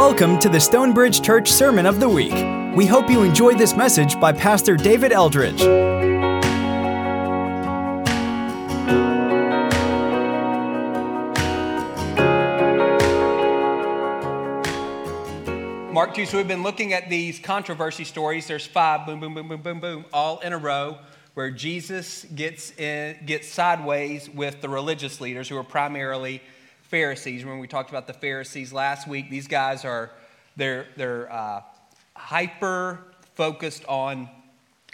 Welcome to the Stonebridge Church Sermon of the Week. We hope you enjoy this message by Pastor David Eldridge. Mark 2, so we've been looking at these controversy stories. There's five, boom, boom, boom, boom, boom, boom, all in a row, where Jesus gets, in, gets sideways with the religious leaders who are primarily Pharisees. When we talked about the Pharisees last week, these guys are they're they're uh, hyper focused on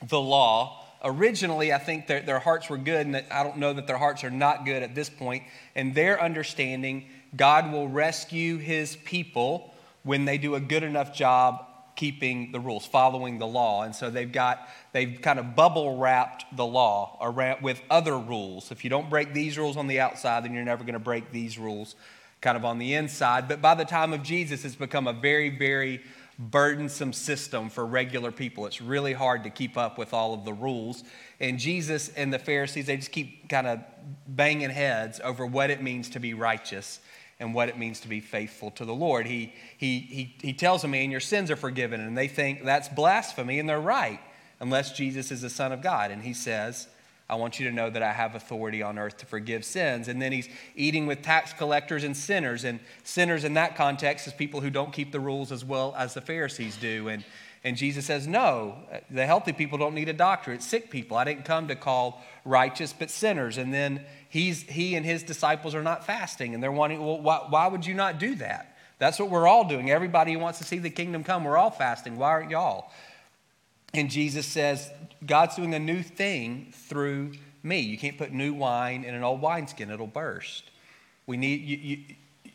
the law. Originally, I think their, their hearts were good, and I don't know that their hearts are not good at this point. And their understanding, God will rescue His people when they do a good enough job keeping the rules, following the law. And so they've got, they've kind of bubble wrapped the law around with other rules. If you don't break these rules on the outside, then you're never going to break these rules kind of on the inside. But by the time of Jesus, it's become a very, very burdensome system for regular people. It's really hard to keep up with all of the rules. And Jesus and the Pharisees, they just keep kind of banging heads over what it means to be righteous and what it means to be faithful to the Lord. He, he, he, he tells them, man, Your sins are forgiven. And they think that's blasphemy, and they're right, unless Jesus is the Son of God. And he says, I want you to know that I have authority on earth to forgive sins. And then he's eating with tax collectors and sinners. And sinners in that context is people who don't keep the rules as well as the Pharisees do. And, and Jesus says, No, the healthy people don't need a doctor. It's sick people. I didn't come to call righteous, but sinners. And then he's, he and his disciples are not fasting. And they're wanting, Well, why, why would you not do that? That's what we're all doing. Everybody who wants to see the kingdom come, we're all fasting. Why aren't y'all? And Jesus says, God's doing a new thing through me. You can't put new wine in an old wineskin, it'll burst. We need you, you,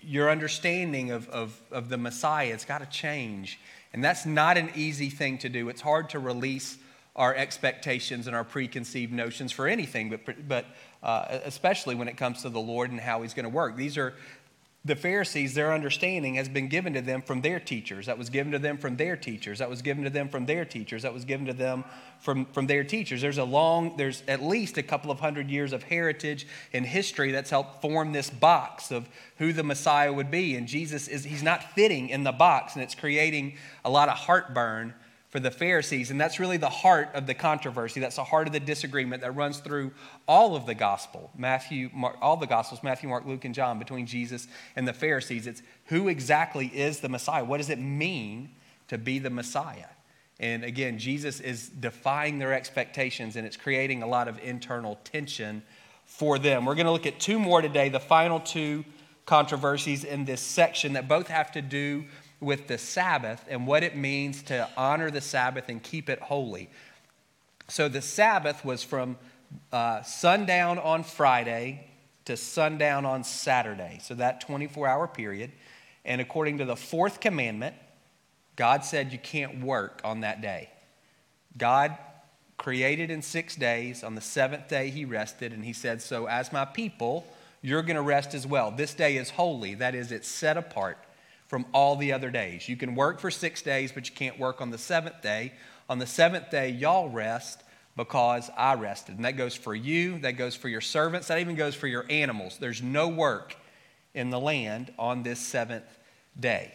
your understanding of, of, of the Messiah, it's got to change. And that's not an easy thing to do. It's hard to release our expectations and our preconceived notions for anything, but, but uh, especially when it comes to the Lord and how He's going to work. These are the Pharisees, their understanding has been given to them from their teachers. That was given to them from their teachers. That was given to them from their teachers. That was given to them from, from their teachers. There's a long, there's at least a couple of hundred years of heritage and history that's helped form this box of who the Messiah would be. And Jesus is, he's not fitting in the box, and it's creating a lot of heartburn for the Pharisees. And that's really the heart of the controversy. That's the heart of the disagreement that runs through all of the gospel Matthew, Mark, all the gospels, Matthew, Mark, Luke, and John, between Jesus and the Pharisees. It's who exactly is the Messiah? What does it mean to be the Messiah? And again, Jesus is defying their expectations and it's creating a lot of internal tension for them. We're going to look at two more today, the final two controversies in this section that both have to do with the Sabbath and what it means to honor the Sabbath and keep it holy. So the Sabbath was from uh, sundown on Friday to sundown on Saturday, so that 24 hour period. And according to the fourth commandment, God said you can't work on that day. God created in six days. On the seventh day, he rested, and he said, So as my people, you're going to rest as well. This day is holy, that is, it's set apart from all the other days. You can work for six days, but you can't work on the seventh day. On the seventh day, y'all rest because I rested. And that goes for you, that goes for your servants, that even goes for your animals. There's no work in the land on this seventh day.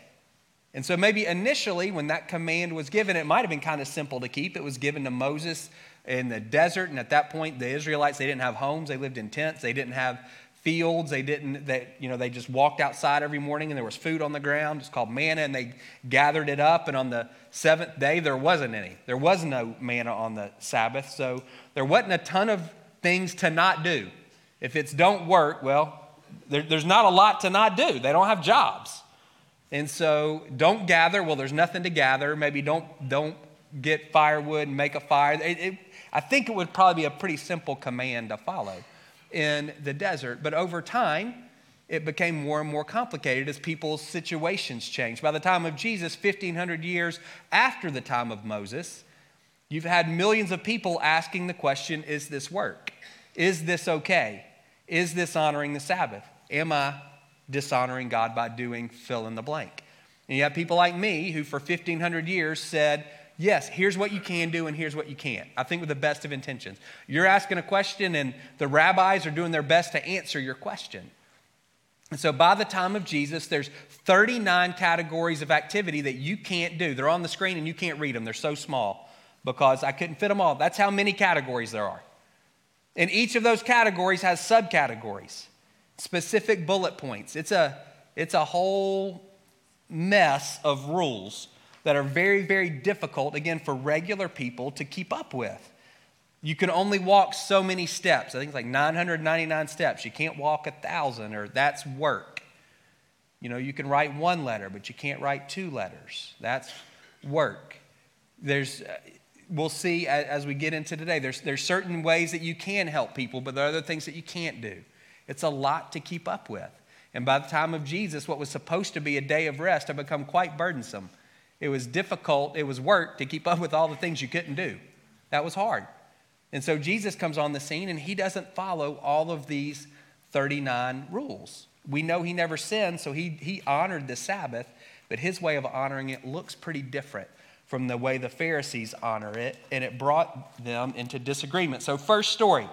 And so, maybe initially, when that command was given, it might have been kind of simple to keep. It was given to Moses in the desert, and at that point, the Israelites, they didn't have homes, they lived in tents, they didn't have fields. They didn't, they, you know, they just walked outside every morning and there was food on the ground. It's called manna and they gathered it up. And on the seventh day, there wasn't any. There was no manna on the Sabbath. So there wasn't a ton of things to not do. If it's don't work, well, there, there's not a lot to not do. They don't have jobs. And so don't gather. Well, there's nothing to gather. Maybe don't, don't get firewood and make a fire. It, it, I think it would probably be a pretty simple command to follow in the desert. But over time, it became more and more complicated as people's situations changed. By the time of Jesus, 1500 years after the time of Moses, you've had millions of people asking the question Is this work? Is this okay? Is this honoring the Sabbath? Am I dishonoring God by doing fill in the blank? And you have people like me who, for 1500 years, said, yes, here's what you can do and here's what you can't. I think with the best of intentions. You're asking a question and the rabbis are doing their best to answer your question. And so by the time of Jesus, there's 39 categories of activity that you can't do. They're on the screen and you can't read them, they're so small because I couldn't fit them all. That's how many categories there are. And each of those categories has subcategories, specific bullet points. It's a, it's a whole mess of rules that are very, very difficult, again, for regular people to keep up with. You can only walk so many steps. I think it's like 999 steps. You can't walk a thousand, or that's work. You know, you can write one letter, but you can't write two letters. That's work. There's, uh, we'll see as we get into today. There's, there's certain ways that you can help people, but there are other things that you can't do. It's a lot to keep up with. And by the time of Jesus, what was supposed to be a day of rest had become quite burdensome. It was difficult, it was work to keep up with all the things you couldn't do. That was hard. And so Jesus comes on the scene and he doesn't follow all of these 39 rules. We know he never sinned, so he, he honored the Sabbath, but his way of honoring it looks pretty different from the way the Pharisees honor it, and it brought them into disagreement. So, first story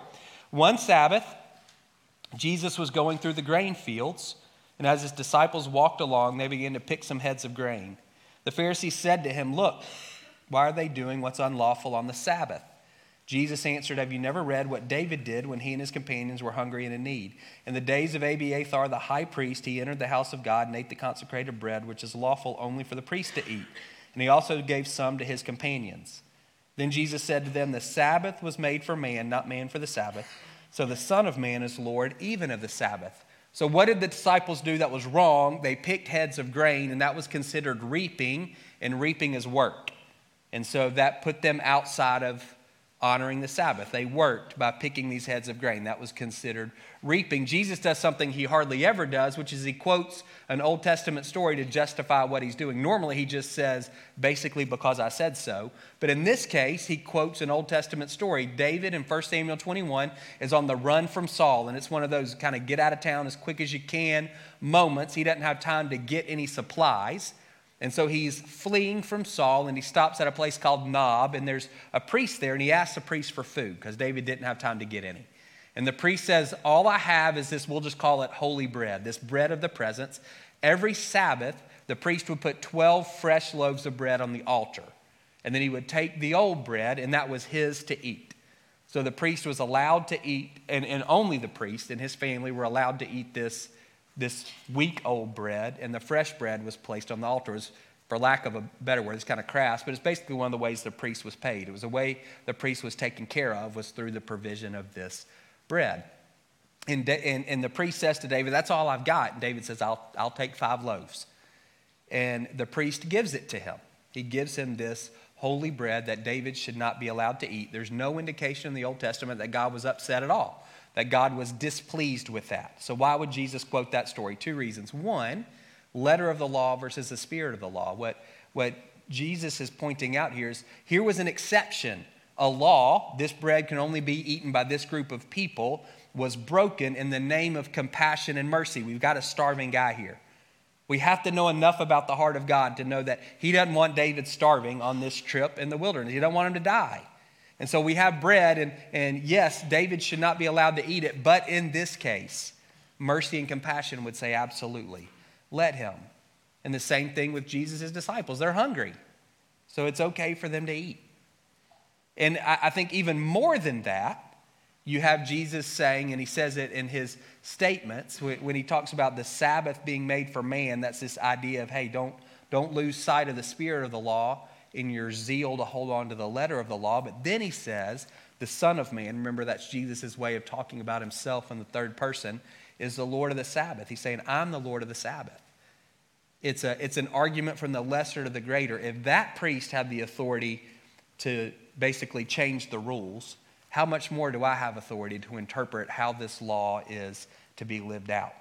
one Sabbath, Jesus was going through the grain fields, and as his disciples walked along, they began to pick some heads of grain. The Pharisees said to him, Look, why are they doing what's unlawful on the Sabbath? Jesus answered, Have you never read what David did when he and his companions were hungry and in need? In the days of Abiathar the high priest, he entered the house of God and ate the consecrated bread, which is lawful only for the priest to eat and he also gave some to his companions. Then Jesus said to them, The Sabbath was made for man, not man for the Sabbath. So the Son of Man is Lord even of the Sabbath. So, what did the disciples do that was wrong? They picked heads of grain, and that was considered reaping, and reaping is work. And so that put them outside of honoring the Sabbath. They worked by picking these heads of grain. That was considered reaping. Jesus does something he hardly ever does, which is he quotes an Old Testament story to justify what he's doing. Normally, he just says, basically, because I said so. But in this case, he quotes an Old Testament story. David in 1 Samuel 21 is on the run from Saul, and it's one of those kind of get out of town as quick as you can moments. He doesn't have time to get any supplies. And so he's fleeing from Saul and he stops at a place called Nob, and there's a priest there, and he asks the priest for food because David didn't have time to get any. And the priest says, All I have is this, we'll just call it holy bread, this bread of the presence. Every Sabbath, the priest would put 12 fresh loaves of bread on the altar. And then he would take the old bread, and that was his to eat. So the priest was allowed to eat, and, and only the priest and his family were allowed to eat this this week old bread, and the fresh bread was placed on the altar. Was, for lack of a better word, it's kind of crass, but it's basically one of the ways the priest was paid. It was a way the priest was taken care of was through the provision of this bread. And, and, and the priest says to David, That's all I've got. And David says, I'll, I'll take five loaves. And the priest gives it to him. He gives him this holy bread that David should not be allowed to eat. There's no indication in the Old Testament that God was upset at all that God was displeased with that. So, why would Jesus quote that story? Two reasons. One, letter of the law versus the spirit of the law. What, what Jesus is pointing out here is here was an exception. A law, this bread can only be eaten by this group of people, was broken in the name of compassion and mercy. We've got a starving guy here. We have to know enough about the heart of God to know that He doesn't want David starving on this trip in the wilderness. He doesn't want him to die. And so we have bread, and, and yes, David should not be allowed to eat it, but in this case, mercy and compassion would say, absolutely, let him. And the same thing with Jesus' disciples. They're hungry, so it's okay for them to eat. And I, I think even more than that, you have Jesus saying, and he says it in his statements when he talks about the Sabbath being made for man, that's this idea of, hey, don't, don't lose sight of the spirit of the law in your zeal to hold on to the letter of the law. But then he says, the Son of Man, remember that's Jesus' way of talking about himself in the third person, is the Lord of the Sabbath. He's saying, I'm the Lord of the Sabbath. It's, a, it's an argument from the lesser to the greater. If that priest had the authority to basically change the rules, how much more do I have authority to interpret how this law is to be lived out?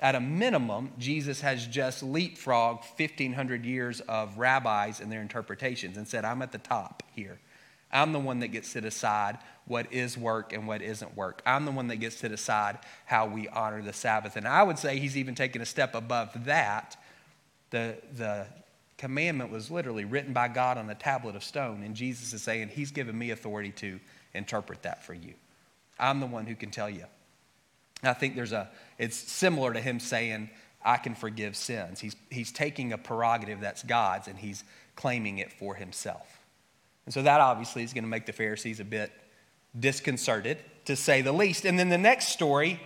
At a minimum, Jesus has just leapfrogged 1,500 years of rabbis and their interpretations and said, I'm at the top here. I'm the one that gets to decide what is work and what isn't work. I'm the one that gets to decide how we honor the Sabbath. And I would say he's even taken a step above that. The, the commandment was literally written by God on a tablet of stone, and Jesus is saying, He's given me authority to interpret that for you. I'm the one who can tell you I think there's a, it's similar to him saying, I can forgive sins. He's, he's taking a prerogative that's God's and he's claiming it for himself. And so that obviously is going to make the Pharisees a bit disconcerted, to say the least. And then the next story,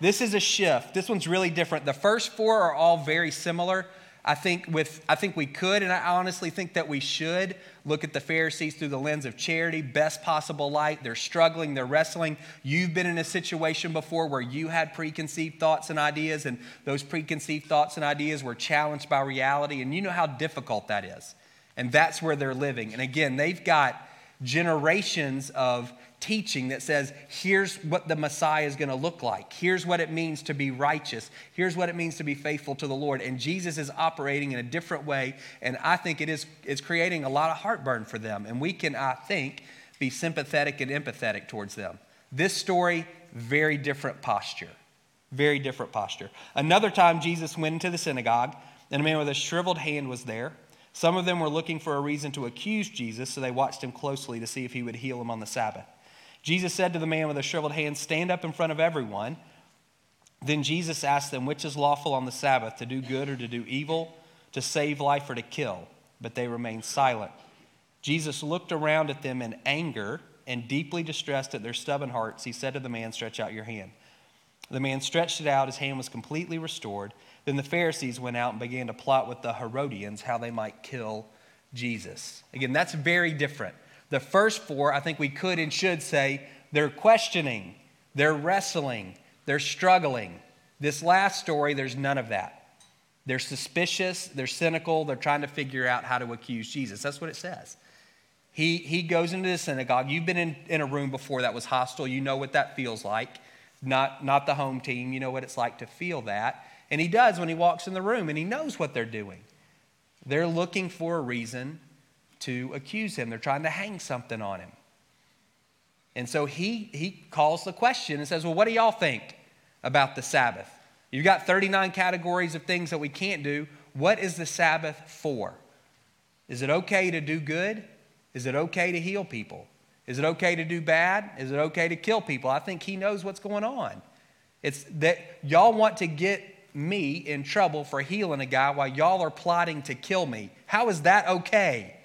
this is a shift. This one's really different. The first four are all very similar. I think with I think we could, and I honestly think that we should look at the Pharisees through the lens of charity, best possible light. They're struggling, they're wrestling. You've been in a situation before where you had preconceived thoughts and ideas, and those preconceived thoughts and ideas were challenged by reality, and you know how difficult that is. And that's where they're living. And again, they've got generations of teaching that says, here's what the Messiah is going to look like. Here's what it means to be righteous. Here's what it means to be faithful to the Lord. And Jesus is operating in a different way. And I think it is it's creating a lot of heartburn for them. And we can, I think, be sympathetic and empathetic towards them. This story, very different posture. Very different posture. Another time, Jesus went into the synagogue, and a man with a shriveled hand was there. Some of them were looking for a reason to accuse Jesus, so they watched him closely to see if he would heal him on the Sabbath. Jesus said to the man with the shriveled hand, Stand up in front of everyone. Then Jesus asked them, Which is lawful on the Sabbath, to do good or to do evil, to save life or to kill? But they remained silent. Jesus looked around at them in anger and deeply distressed at their stubborn hearts. He said to the man, Stretch out your hand. The man stretched it out, his hand was completely restored. Then the Pharisees went out and began to plot with the Herodians how they might kill Jesus. Again, that's very different. The first four, I think we could and should say, they're questioning, they're wrestling, they're struggling. This last story, there's none of that. They're suspicious, they're cynical, they're trying to figure out how to accuse Jesus. That's what it says. He, he goes into the synagogue. You've been in, in a room before that was hostile. You know what that feels like. Not, not the home team. You know what it's like to feel that. And he does when he walks in the room, and he knows what they're doing. They're looking for a reason to accuse him. They're trying to hang something on him. And so he, he calls the question and says, Well, what do y'all think about the Sabbath? You've got 39 categories of things that we can't do. What is the Sabbath for? Is it okay to do good? Is it okay to heal people? Is it okay to do bad? Is it okay to kill people? I think he knows what's going on. It's that y'all want to get me in trouble for healing a guy while y'all are plotting to kill me. How is that okay?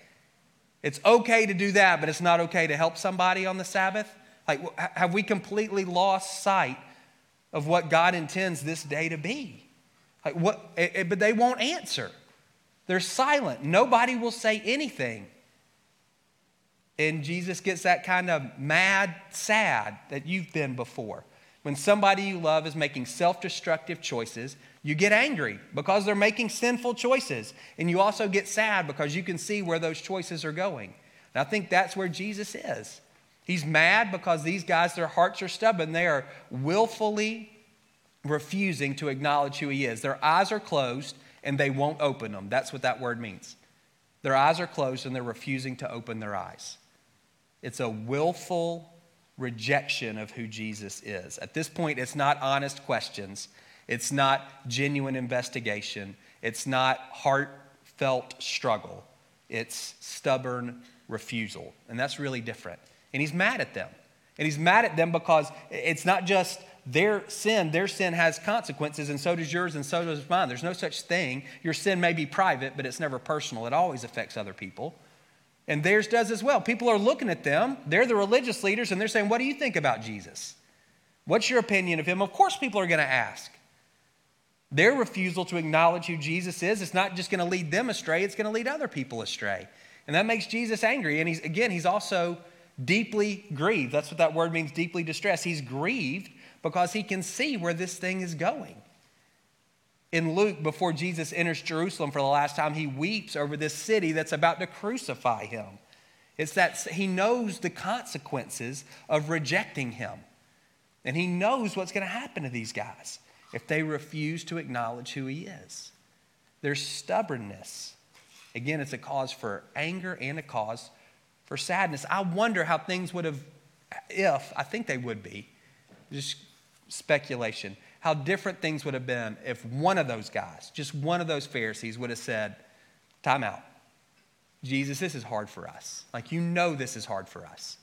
It's okay to do that, but it's not okay to help somebody on the Sabbath? Like, have we completely lost sight of what God intends this day to be? Like, what, it, it, but they won't answer. They're silent. Nobody will say anything. And Jesus gets that kind of mad, sad that you've been before. When somebody you love is making self destructive choices, you get angry because they're making sinful choices. And you also get sad because you can see where those choices are going. And I think that's where Jesus is. He's mad because these guys, their hearts are stubborn. They are willfully refusing to acknowledge who he is. Their eyes are closed and they won't open them. That's what that word means. Their eyes are closed and they're refusing to open their eyes. It's a willful rejection of who Jesus is. At this point, it's not honest questions, it's not genuine investigation, it's not heartfelt struggle, it's stubborn refusal. And that's really different. And he's mad at them. And he's mad at them because it's not just their sin, their sin has consequences, and so does yours, and so does mine. There's no such thing. Your sin may be private, but it's never personal. It always affects other people. And theirs does as well. People are looking at them, they're the religious leaders, and they're saying, What do you think about Jesus? What's your opinion of him? Of course, people are going to ask. Their refusal to acknowledge who Jesus is, it's not just going to lead them astray, it's going to lead other people astray. And that makes Jesus angry. And he's, again, he's also deeply grieved. That's what that word means, deeply distressed. He's grieved because he can see where this thing is going. In Luke, before Jesus enters Jerusalem for the last time, he weeps over this city that's about to crucify him. It's that he knows the consequences of rejecting him. And he knows what's going to happen to these guys if they refuse to acknowledge who he is. Their stubbornness. Again, it's a cause for anger and a cause for sadness. I wonder how things would have, if, I think they would be, just speculation, how different things would have been if one of those guys, just one of those Pharisees, would have said, Time out. Jesus, this is hard for us. Like, you know, this is hard for us.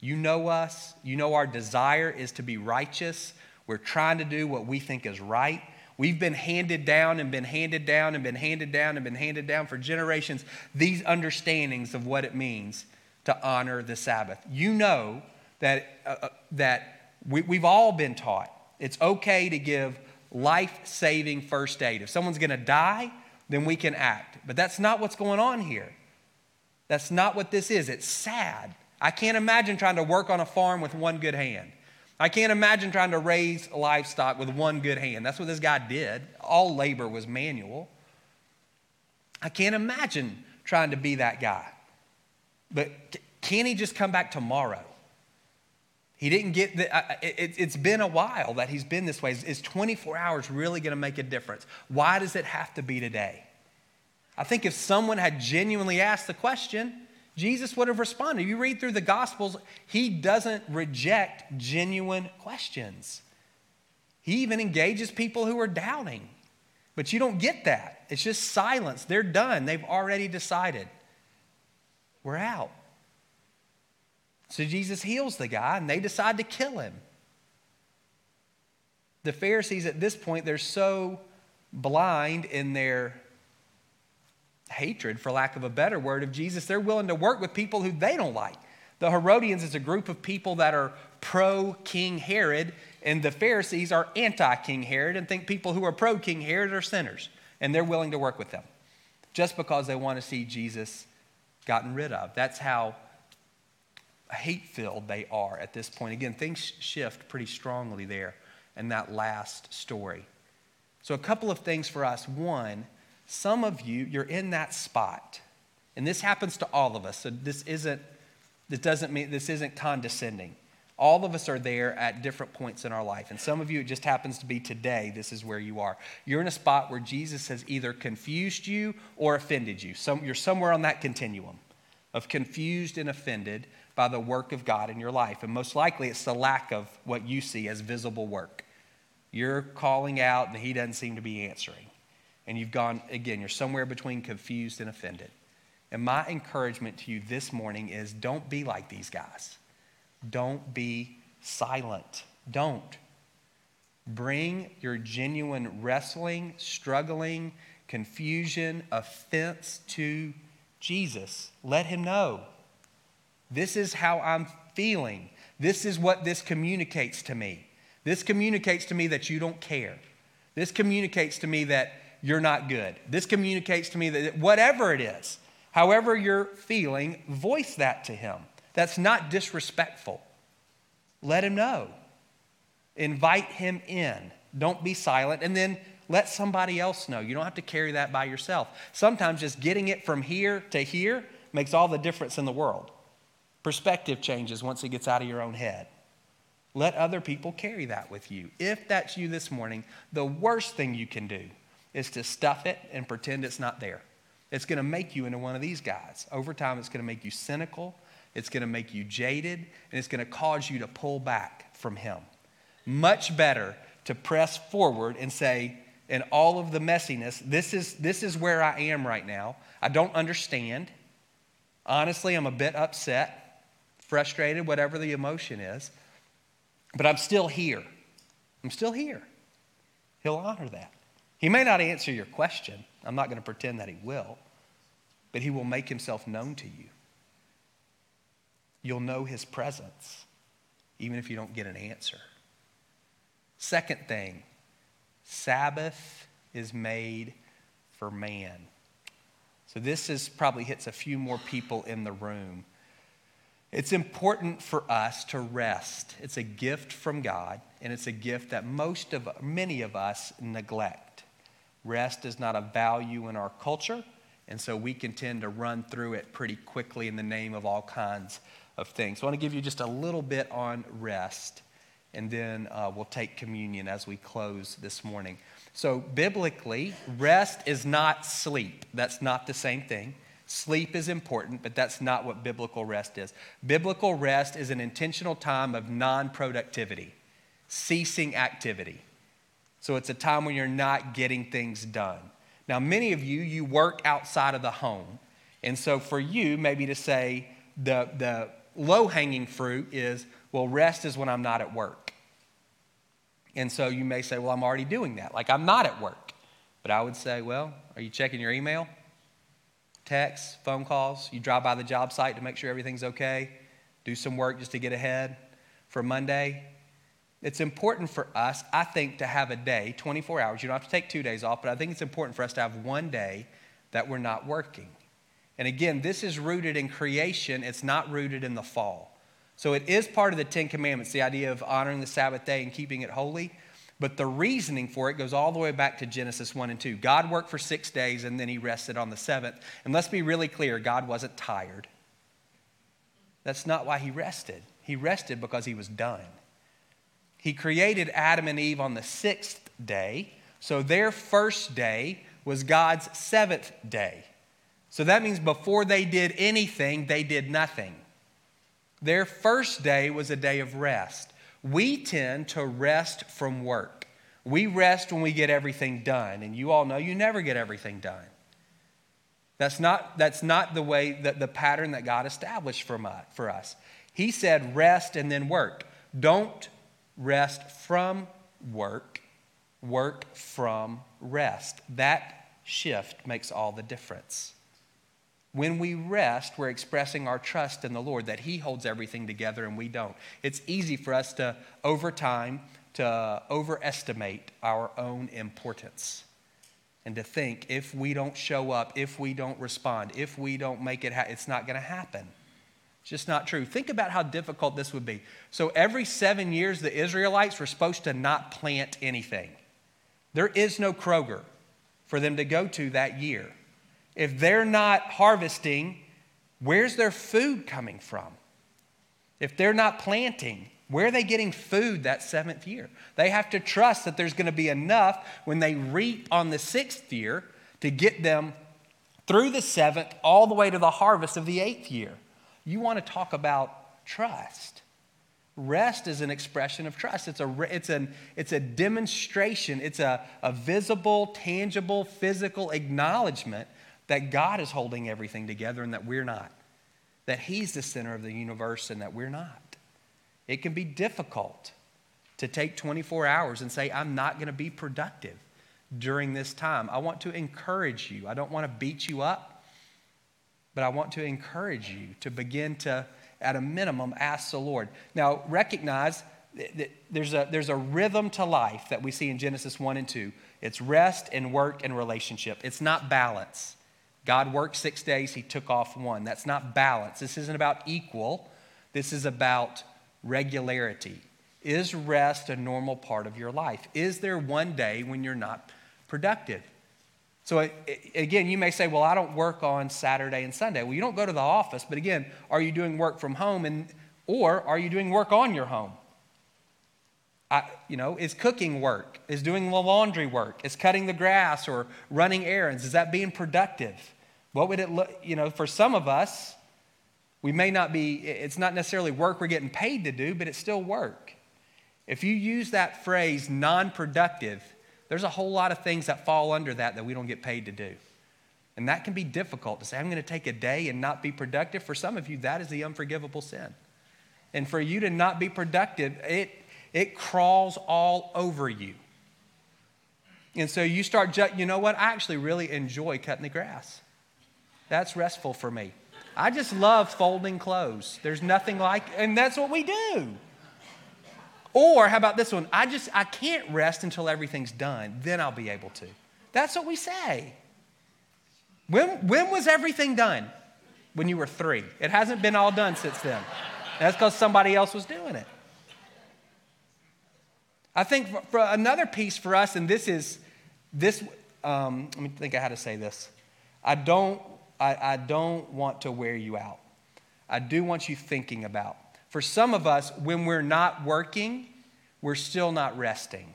You know us. You know our desire is to be righteous. We're trying to do what we think is right. We've been handed down and been handed down and been handed down and been handed down for generations these understandings of what it means to honor the Sabbath. You know that, uh, uh that we, we've all been taught it's okay to give life saving first aid. If someone's going to die, then we can act. But that's not what's going on here. That's not what this is. It's sad. I can't imagine trying to work on a farm with one good hand. I can't imagine trying to raise livestock with one good hand. That's what this guy did. All labor was manual. I can't imagine trying to be that guy. But can he just come back tomorrow? He didn't get the, it, has been a while that he's been this way. Is 24 hours really going to make a difference? Why does it have to be today? I think if someone had genuinely asked the question, Jesus would have responded. You read through the Gospels, he doesn't reject genuine questions. He even engages people who are doubting. But you don't get that. It's just silence. They're done, they've already decided. We're out. So Jesus heals the guy, and they decide to kill him. The Pharisees at this point, they're so blind in their hatred, for lack of a better word, of Jesus, they're willing to work with people who they don't like. The Herodians is a group of people that are pro King Herod, and the Pharisees are anti King Herod and think people who are pro King Herod are sinners, and they're willing to work with them just because they want to see Jesus gotten rid of. That's how hate filled they are at this point. Again, things shift pretty strongly there in that last story. So, a couple of things for us. One, some of you, you're in that spot. And this happens to all of us. So, this isn't, this doesn't mean, this isn't condescending. All of us are there at different points in our life. And some of you, it just happens to be today, this is where you are. You're in a spot where Jesus has either confused you or offended you. Some, you're somewhere on that continuum of confused and offended by the work of God in your life. And most likely it's the lack of what you see as visible work. You're calling out and he doesn't seem to be answering. And you've gone, again, you're somewhere between confused and offended. And my encouragement to you this morning is don't be like these guys. Don't be silent. Don't. Bring your genuine wrestling, struggling, confusion, offense to Jesus. Let him know. This is how I'm feeling. This is what this communicates to me. This communicates to me that you don't care. This communicates to me that you're not good. This communicates to me that whatever it is, however you're feeling, voice that to him. That's not disrespectful. Let him know. Invite him in. Don't be silent. And then let somebody else know. You don't have to carry that by yourself. Sometimes just getting it from here to here makes all the difference in the world. Perspective changes once it gets out of your own head. Let other people carry that with you. If that's you this morning, the worst thing you can do is to stuff it and pretend it's not there. It's going to make you into one of these guys. Over time, it's going to make you cynical, it's going to make you jaded, and it's going to cause you to pull back from Him. Much better to press forward and say, in all of the messiness, this is, this is where I am right now. I don't understand. Honestly, I'm a bit upset frustrated, whatever the emotion is. But I'm still here. I'm still here. He'll honor that. He may not answer your question. I'm not going to pretend that he will, but he will make himself known to you. You'll know his presence, even if you don't get an answer. Second thing Sabbath is made for man. So this is probably hits a few more people in the room. It's important for us to rest. It's a gift from God, and it's a gift that most of many of us neglect. Rest is not a value in our culture, and so we can tend to run through it pretty quickly in the name of all kinds of things. So I want to give you just a little bit on rest, and then uh, we'll take communion as we close this morning. So, biblically, rest is not sleep. That's not the same thing. Sleep is important, but that's not what biblical rest is. Biblical rest is an intentional time of non productivity, ceasing activity. So it's a time when you're not getting things done. Now, many of you, you work outside of the home. And so for you, maybe to say the, the low hanging fruit is, well, rest is when I'm not at work. And so you may say, well, I'm already doing that. Like I'm not at work. But I would say, well, are you checking your email? Texts, phone calls? You drive by the job site to make sure everything's okay? Do some work just to get ahead for Monday? It's important for us, I think, to have a day, 24 hours. You don't have to take two days off, but I think it's important for us to have one day that we're not working. And again, this is rooted in creation, it's not rooted in the fall. So it is part of the Ten Commandments, the idea of honoring the Sabbath day and keeping it holy. But the reasoning for it goes all the way back to Genesis 1 and 2. God worked for six days and then he rested on the seventh. And let's be really clear God wasn't tired. That's not why he rested. He rested because he was done. He created Adam and Eve on the sixth day. So their first day was God's seventh day. So that means before they did anything, they did nothing. Their first day was a day of rest. We tend to rest from work. We rest when we get everything done, and you all know you never get everything done. That's not, that's not the way, that the pattern that God established for, my, uh, for us. He said rest and then work. Don't rest from work, work from rest. That shift makes all the difference. When we rest, we're expressing our trust in the Lord that He holds everything together and we don't. It's easy for us to, over time, to overestimate our own importance and to think if we don't show up, if we don't respond, if we don't make it, ha- it's not going to happen. Just not true. Think about how difficult this would be. So, every seven years, the Israelites were supposed to not plant anything. There is no Kroger for them to go to that year if they're not harvesting, where's their food coming from? If they're not planting, where are they getting food that seventh year? They have to trust that there's going to be enough when they reap on the sixth year to get them through the seventh all the way to the harvest of the eighth year. You want to talk about trust. Rest is an expression of trust. It's a, it's an, it's a demonstration, it's a, a visible, tangible, physical acknowledgement that God is holding everything together and that we're not, that He's the center of the universe and that we're not. It can be difficult to take 24 hours and say, I'm not going to be productive during this time. I want to encourage you. I don't want to beat you up, but I want to encourage you to begin to, at a minimum, ask the Lord. Now, recognize that there's a, there's a rhythm to life that we see in Genesis 1 and 2. It's rest and work and relationship, it's not balance. God worked six days, he took off one. That's not balance. This isn't about equal, this is about regularity. Is rest a normal part of your life? Is there one day when you're not productive? So, again, you may say, Well, I don't work on Saturday and Sunday. Well, you don't go to the office, but again, are you doing work from home and, or are you doing work on your home? I, you know, is cooking work? Is doing the laundry work? Is cutting the grass or running errands? Is that being productive? What would it look, you know, for some of us, we may not be, it's not necessarily work we're getting paid to do, but it's still work. If you use that phrase non productive, there's a whole lot of things that fall under that that we don't get paid to do. And that can be difficult to say, I'm going to take a day and not be productive. For some of you, that is the unforgivable sin. And for you to not be productive, it, it crawls all over you. And so you start, you know what? I actually really enjoy cutting the grass. That's restful for me. I just love folding clothes. There's nothing like, and that's what we do. Or how about this one? I just I can't rest until everything's done. Then I'll be able to. That's what we say. When when was everything done? When you were three. It hasn't been all done since then. That's because somebody else was doing it. I think for, for another piece for us, and this is this. Um, let me think of how to say this. I don't I, I don't want to wear you out. I do want you thinking about. For some of us, when we're not working, we're still not resting.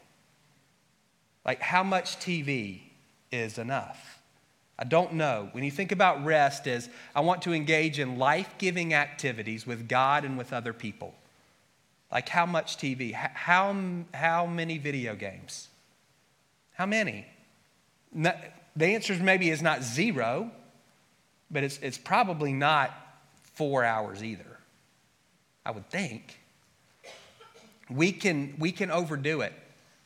Like, how much TV is enough? I don't know. When you think about rest, is I want to engage in life-giving activities with God and with other people. Like how much TV? How, how many video games? How many? the answer maybe is not zero, but it's, it's probably not four hours either, I would think. We can, we can overdo it.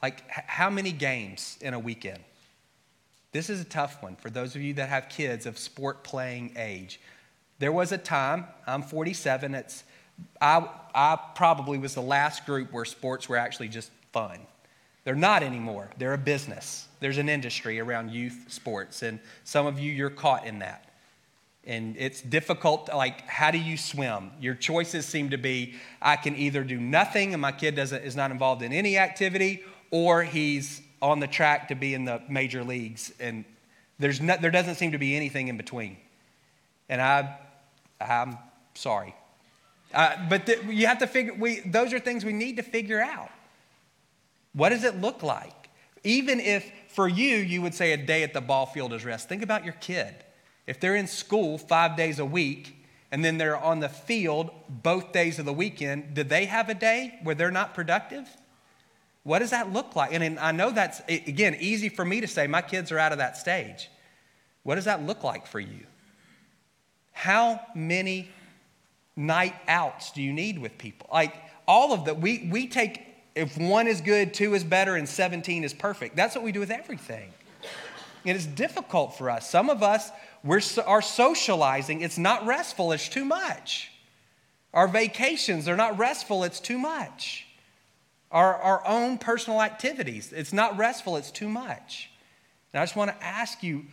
Like, h- how many games in a weekend? This is a tough one for those of you that have kids of sport playing age. There was a time, I'm 47, it's, I, I probably was the last group where sports were actually just fun. They're not anymore. They're a business. There's an industry around youth sports, and some of you, you're caught in that. And it's difficult, like, how do you swim? Your choices seem to be I can either do nothing and my kid doesn't, is not involved in any activity, or he's on the track to be in the major leagues. And there's no, there doesn't seem to be anything in between. And I, I'm sorry. Uh, but you have to figure, we, those are things we need to figure out. What does it look like? Even if for you, you would say a day at the ball field is rest. Think about your kid. If they're in school five days a week and then they're on the field both days of the weekend, do they have a day where they're not productive? What does that look like? And I know that's, again, easy for me to say, my kids are out of that stage. What does that look like for you? How many night outs do you need with people? Like all of that, we, we take, if one is good, two is better, and 17 is perfect. That's what we do with everything. It is difficult for us. Some of us, we're, are socializing. It's not restful, it's too much. Our vacations are not restful, it's too much. Our, our own personal activities, it's not restful, it's too much. And I just want to ask you,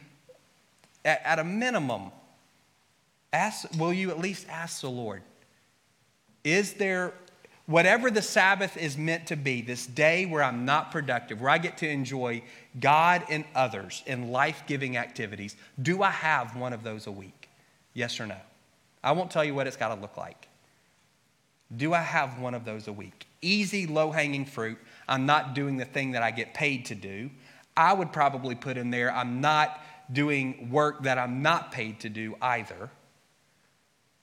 at, at a minimum, ask, will you at least ask the Lord, is there, whatever the Sabbath is meant to be, this day where I'm not productive, where I get to enjoy God and others in life giving activities, do I have one of those a week? Yes or no? I won't tell you what it's got to look like. Do I have one of those a week? Easy, low hanging fruit. I'm not doing the thing that I get paid to do. I would probably put in there, I'm not doing work that I'm not paid to do either.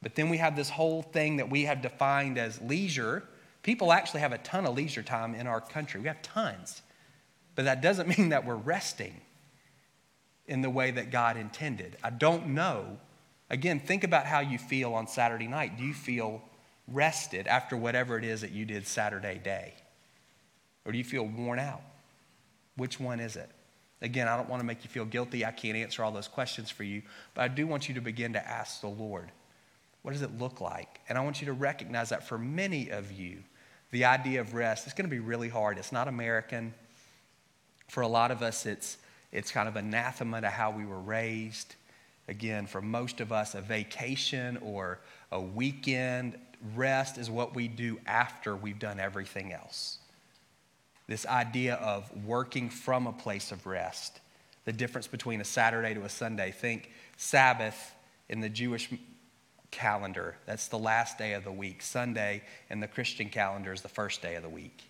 But then we have this whole thing that we have defined as leisure. People actually have a ton of leisure time in our country. We have tons. But that doesn't mean that we're resting in the way that God intended. I don't know. Again, think about how you feel on Saturday night. Do you feel rested after whatever it is that you did Saturday day? Or do you feel worn out? Which one is it? Again, I don't want to make you feel guilty. I can't answer all those questions for you, but I do want you to begin to ask the Lord what does it look like? And I want you to recognize that for many of you, the idea of rest is going to be really hard. It's not American. For a lot of us, it's, it's kind of anathema to how we were raised. Again, for most of us, a vacation or a weekend rest is what we do after we've done everything else. This idea of working from a place of rest, the difference between a Saturday to a Sunday. Think Sabbath in the Jewish calendar, that's the last day of the week. Sunday in the Christian calendar is the first day of the week.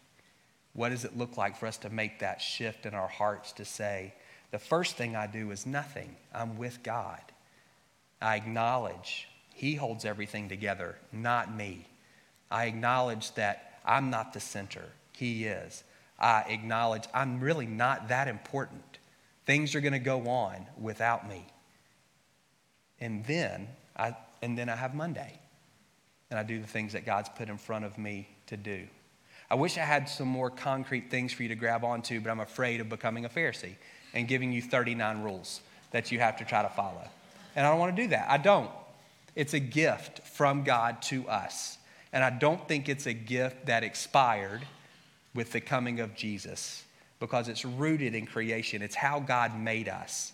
What does it look like for us to make that shift in our hearts to say, the first thing I do is nothing. I'm with God. I acknowledge He holds everything together, not me. I acknowledge that I'm not the center, He is. I acknowledge I'm really not that important. Things are going to go on without me. And then I and then I have Monday. And I do the things that God's put in front of me to do. I wish I had some more concrete things for you to grab onto, but I'm afraid of becoming a Pharisee and giving you 39 rules that you have to try to follow. And I don't want to do that. I don't. It's a gift from God to us. And I don't think it's a gift that expired with the coming of Jesus because it's rooted in creation. It's how God made us.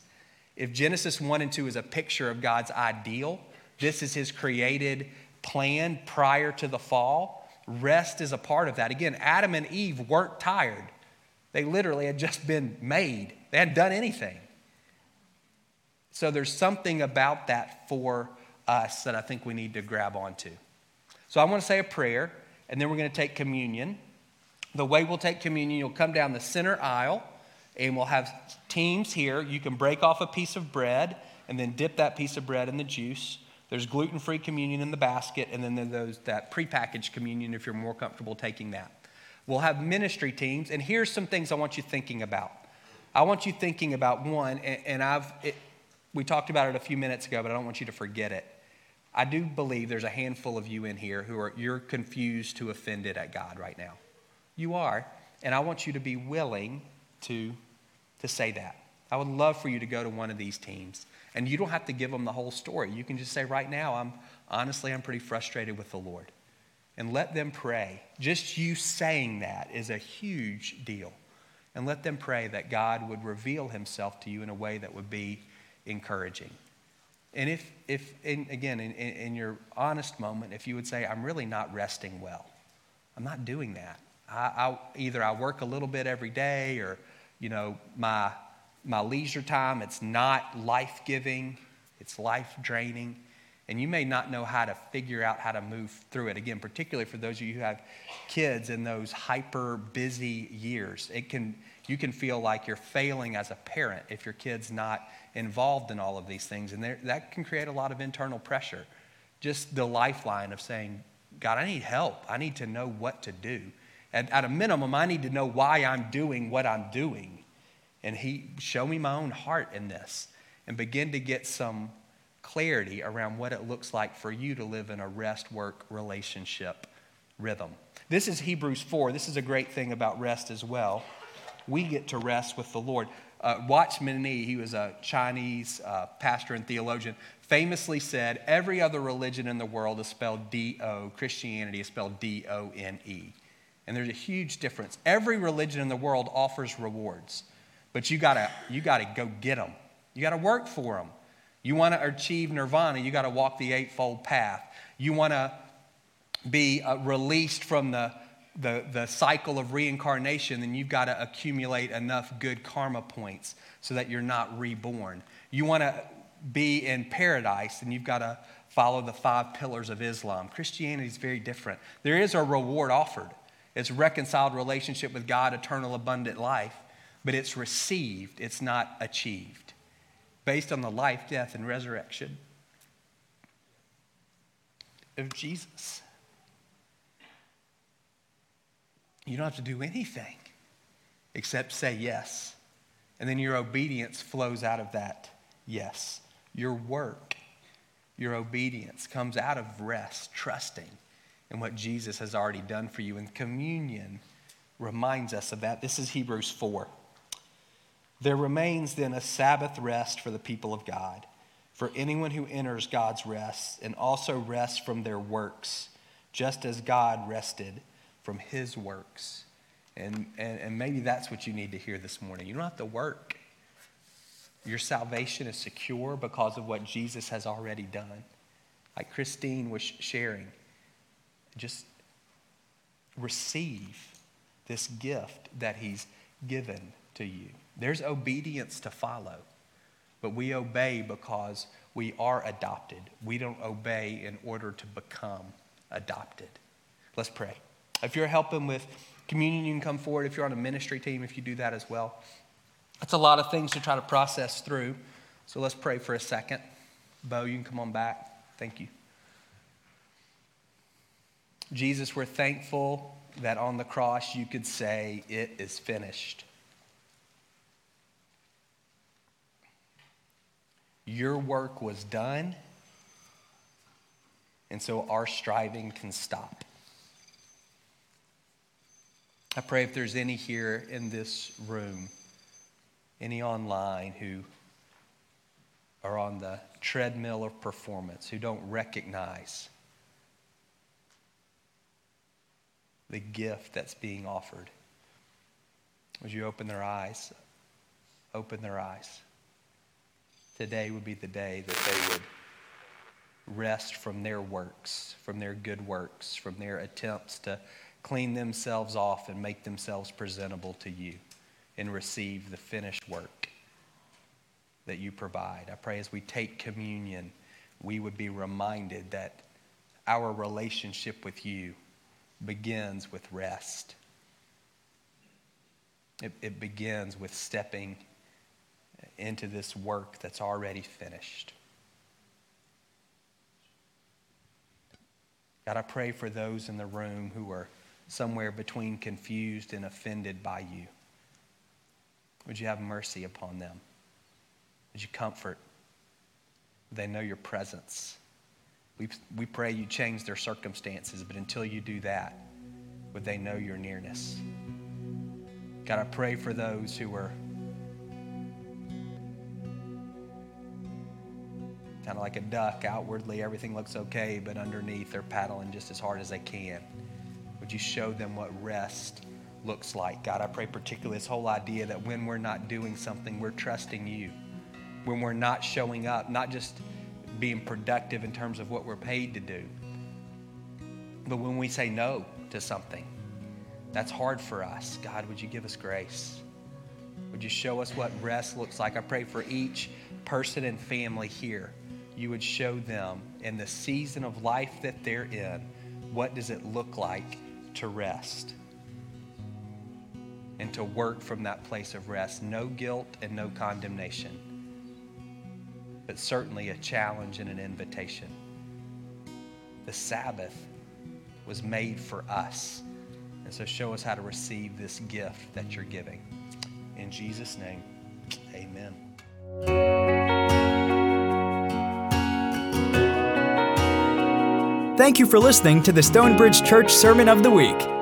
If Genesis 1 and 2 is a picture of God's ideal, this is his created plan prior to the fall. Rest is a part of that. Again, Adam and Eve weren't tired, they literally had just been made, they hadn't done anything. So there's something about that for us that I think we need to grab onto. So I want to say a prayer, and then we're going to take communion. The way we'll take communion, you'll come down the center aisle, and we'll have teams here. You can break off a piece of bread and then dip that piece of bread in the juice. There's gluten free communion in the basket, and then there's that prepackaged communion if you're more comfortable taking that. We'll have ministry teams, and here's some things I want you thinking about. I want you thinking about one, and, and I've, it, we talked about it a few minutes ago, but I don't want you to forget it. I do believe there's a handful of you in here who are you're confused to offended at God right now. You are. And I want you to be willing to, to say that. I would love for you to go to one of these teams. And you don't have to give them the whole story. You can just say, right now, I'm honestly, I'm pretty frustrated with the Lord. And let them pray. Just you saying that is a huge deal. And let them pray that God would reveal himself to you in a way that would be encouraging. And if, if in, again, in, in your honest moment, if you would say, I'm really not resting well, I'm not doing that. I, I, either I work a little bit every day or, you know, my, my leisure time, it's not life giving, it's life draining. And you may not know how to figure out how to move through it. Again, particularly for those of you who have kids in those hyper busy years, it can, you can feel like you're failing as a parent if your kid's not involved in all of these things. And there, that can create a lot of internal pressure. Just the lifeline of saying, God, I need help. I need to know what to do. And at a minimum, I need to know why I'm doing what I'm doing. And He show me my own heart in this and begin to get some clarity around what it looks like for you to live in a rest work relationship rhythm. This is Hebrews 4. This is a great thing about rest as well. We get to rest with the Lord. Uh, Watchman Nee, he was a Chinese uh, pastor and theologian, famously said, Every other religion in the world is spelled D O, Christianity is spelled D O N E. And there's a huge difference. Every religion in the world offers rewards, but you gotta, you gotta go get them. You gotta work for them. You wanna achieve nirvana, you gotta walk the eightfold path. You wanna be uh, released from the the, the cycle of reincarnation, then you've got to accumulate enough good karma points so that you're not reborn. You want to be in paradise, then you've got to follow the five pillars of Islam. Christianity is very different. There is a reward offered. It's reconciled relationship with God, eternal abundant life, but it's received, it's not achieved. Based on the life, death, and resurrection of Jesus. You don't have to do anything except say yes. And then your obedience flows out of that yes. Your work, your obedience comes out of rest, trusting in what Jesus has already done for you. And communion reminds us of that. This is Hebrews 4. There remains then a Sabbath rest for the people of God, for anyone who enters God's rest, and also rests from their works, just as God rested from his works. And, and, and maybe that's what you need to hear this morning. You don't have to work. Your salvation is secure because of what Jesus has already done. Like Christine was sharing, just receive this gift that he's given to you. There's obedience to follow, but we obey because we are adopted. We don't obey in order to become adopted. Let's pray. If you're helping with communion, you can come forward. If you're on a ministry team, if you do that as well. That's a lot of things to try to process through. So let's pray for a second. Bo, you can come on back. Thank you. Jesus, we're thankful that on the cross you could say, It is finished. Your work was done, and so our striving can stop. I pray if there's any here in this room, any online who are on the treadmill of performance, who don't recognize the gift that's being offered, would you open their eyes? Open their eyes. Today would be the day that they would rest from their works, from their good works, from their attempts to clean themselves off and make themselves presentable to you and receive the finished work that you provide. I pray as we take communion, we would be reminded that our relationship with you begins with rest. It, it begins with stepping into this work that's already finished. God, I pray for those in the room who are somewhere between confused and offended by you. Would you have mercy upon them? Would you comfort? They know your presence. We, we pray you change their circumstances, but until you do that, would they know your nearness? God, I pray for those who are kind of like a duck. Outwardly, everything looks okay, but underneath, they're paddling just as hard as they can. Would you show them what rest looks like? God, I pray particularly this whole idea that when we're not doing something, we're trusting you. When we're not showing up, not just being productive in terms of what we're paid to do, but when we say no to something, that's hard for us. God, would you give us grace? Would you show us what rest looks like? I pray for each person and family here. You would show them in the season of life that they're in, what does it look like to rest? And to work from that place of rest. No guilt and no condemnation, but certainly a challenge and an invitation. The Sabbath was made for us. And so show us how to receive this gift that you're giving. In Jesus' name, amen. Thank you for listening to the Stonebridge Church Sermon of the Week.